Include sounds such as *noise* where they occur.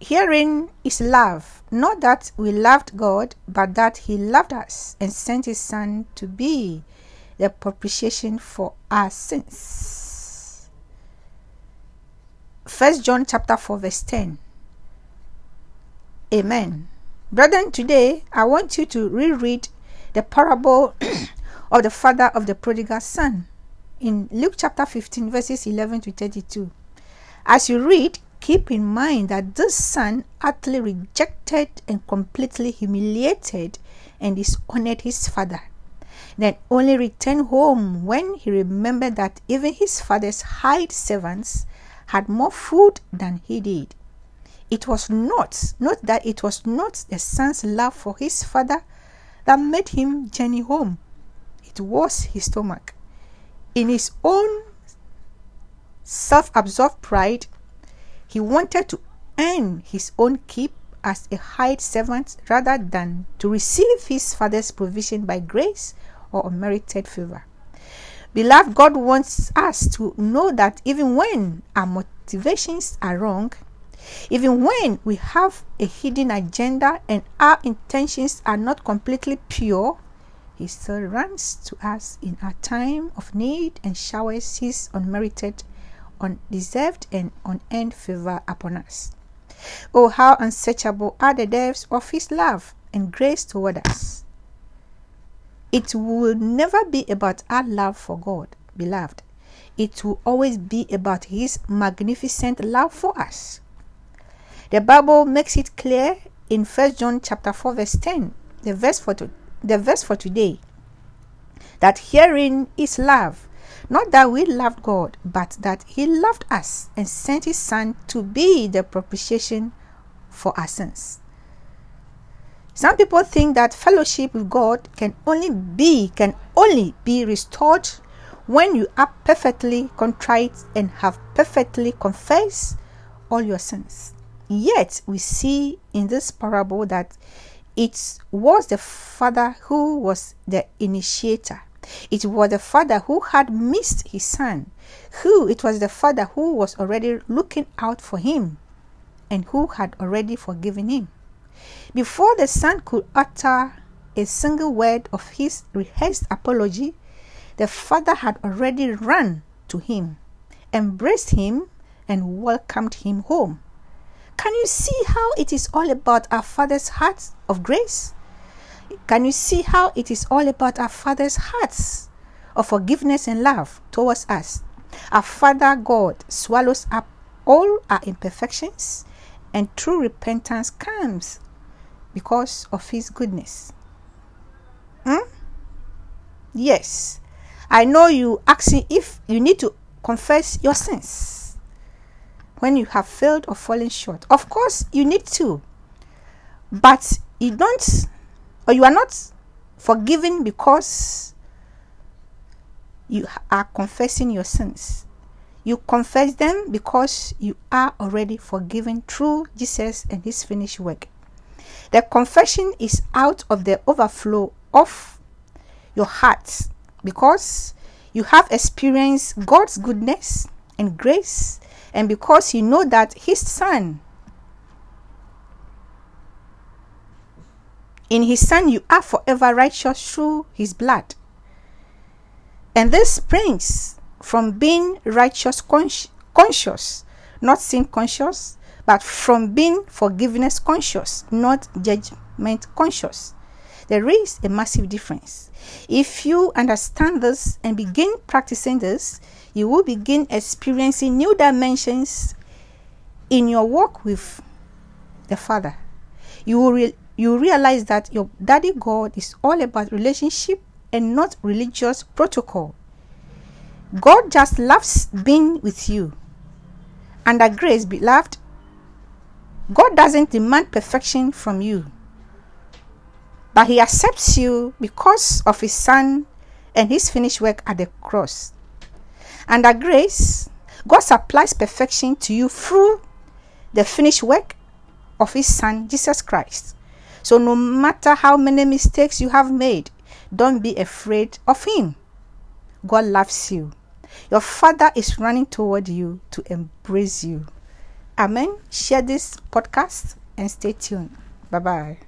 Herein is love, not that we loved God, but that He loved us and sent His Son to be the propitiation for our sins. First John chapter 4 verse 10. Amen. Brethren, today I want you to reread the parable *coughs* of the father of the prodigal son in Luke chapter 15 verses 11 to 32. As you read, keep in mind that this son utterly rejected and completely humiliated and dishonored his father. Then only returned home when he remembered that even his father's hired servants had more food than he did. It was not, not that it was not the son's love for his father that made him journey home. It was his stomach. In his own self absorbed pride, he wanted to earn his own keep as a hired servant rather than to receive his father's provision by grace or unmerited favor. Beloved, God wants us to know that even when our motivations are wrong, even when we have a hidden agenda and our intentions are not completely pure, He still runs to us in our time of need and showers His unmerited, undeserved, and unearned favor upon us. Oh, how unsearchable are the depths of His love and grace toward us. It will never be about our love for God, beloved. It will always be about His magnificent love for us. The Bible makes it clear in First John chapter 4 verse 10, the verse for to, the verse for today, that herein is love, not that we loved God, but that he loved us and sent his son to be the propitiation for our sins. Some people think that fellowship with God can only be can only be restored when you are perfectly contrite and have perfectly confessed all your sins. Yet we see in this parable that it was the father who was the initiator. It was the father who had missed his son, who it was the father who was already looking out for him and who had already forgiven him. Before the son could utter a single word of his rehearsed apology, the father had already run to him, embraced him, and welcomed him home. Can you see how it is all about our Father's heart of grace? Can you see how it is all about our Father's hearts of forgiveness and love towards us? Our Father God swallows up all our imperfections, and true repentance comes because of His goodness. Hmm? Yes, I know you asking if you need to confess your sins when you have failed or fallen short. Of course, you need to, but you don't, or you are not forgiven because you are confessing your sins. You confess them because you are already forgiven through Jesus and his finished work. The confession is out of the overflow of your heart because you have experienced God's goodness and grace, and because you know that His Son, in His Son, you are forever righteous through His blood. And this springs from being righteous consci- conscious, not sin conscious, but from being forgiveness conscious, not judgment conscious. There is a massive difference. If you understand this and begin practicing this, you will begin experiencing new dimensions in your walk with the Father. You will re- you realize that your daddy God is all about relationship and not religious protocol. God just loves being with you. Under grace, beloved, God doesn't demand perfection from you, but He accepts you because of His Son and His finished work at the cross. Under grace, God supplies perfection to you through the finished work of His Son, Jesus Christ. So, no matter how many mistakes you have made, don't be afraid of Him. God loves you. Your Father is running toward you to embrace you. Amen. Share this podcast and stay tuned. Bye bye.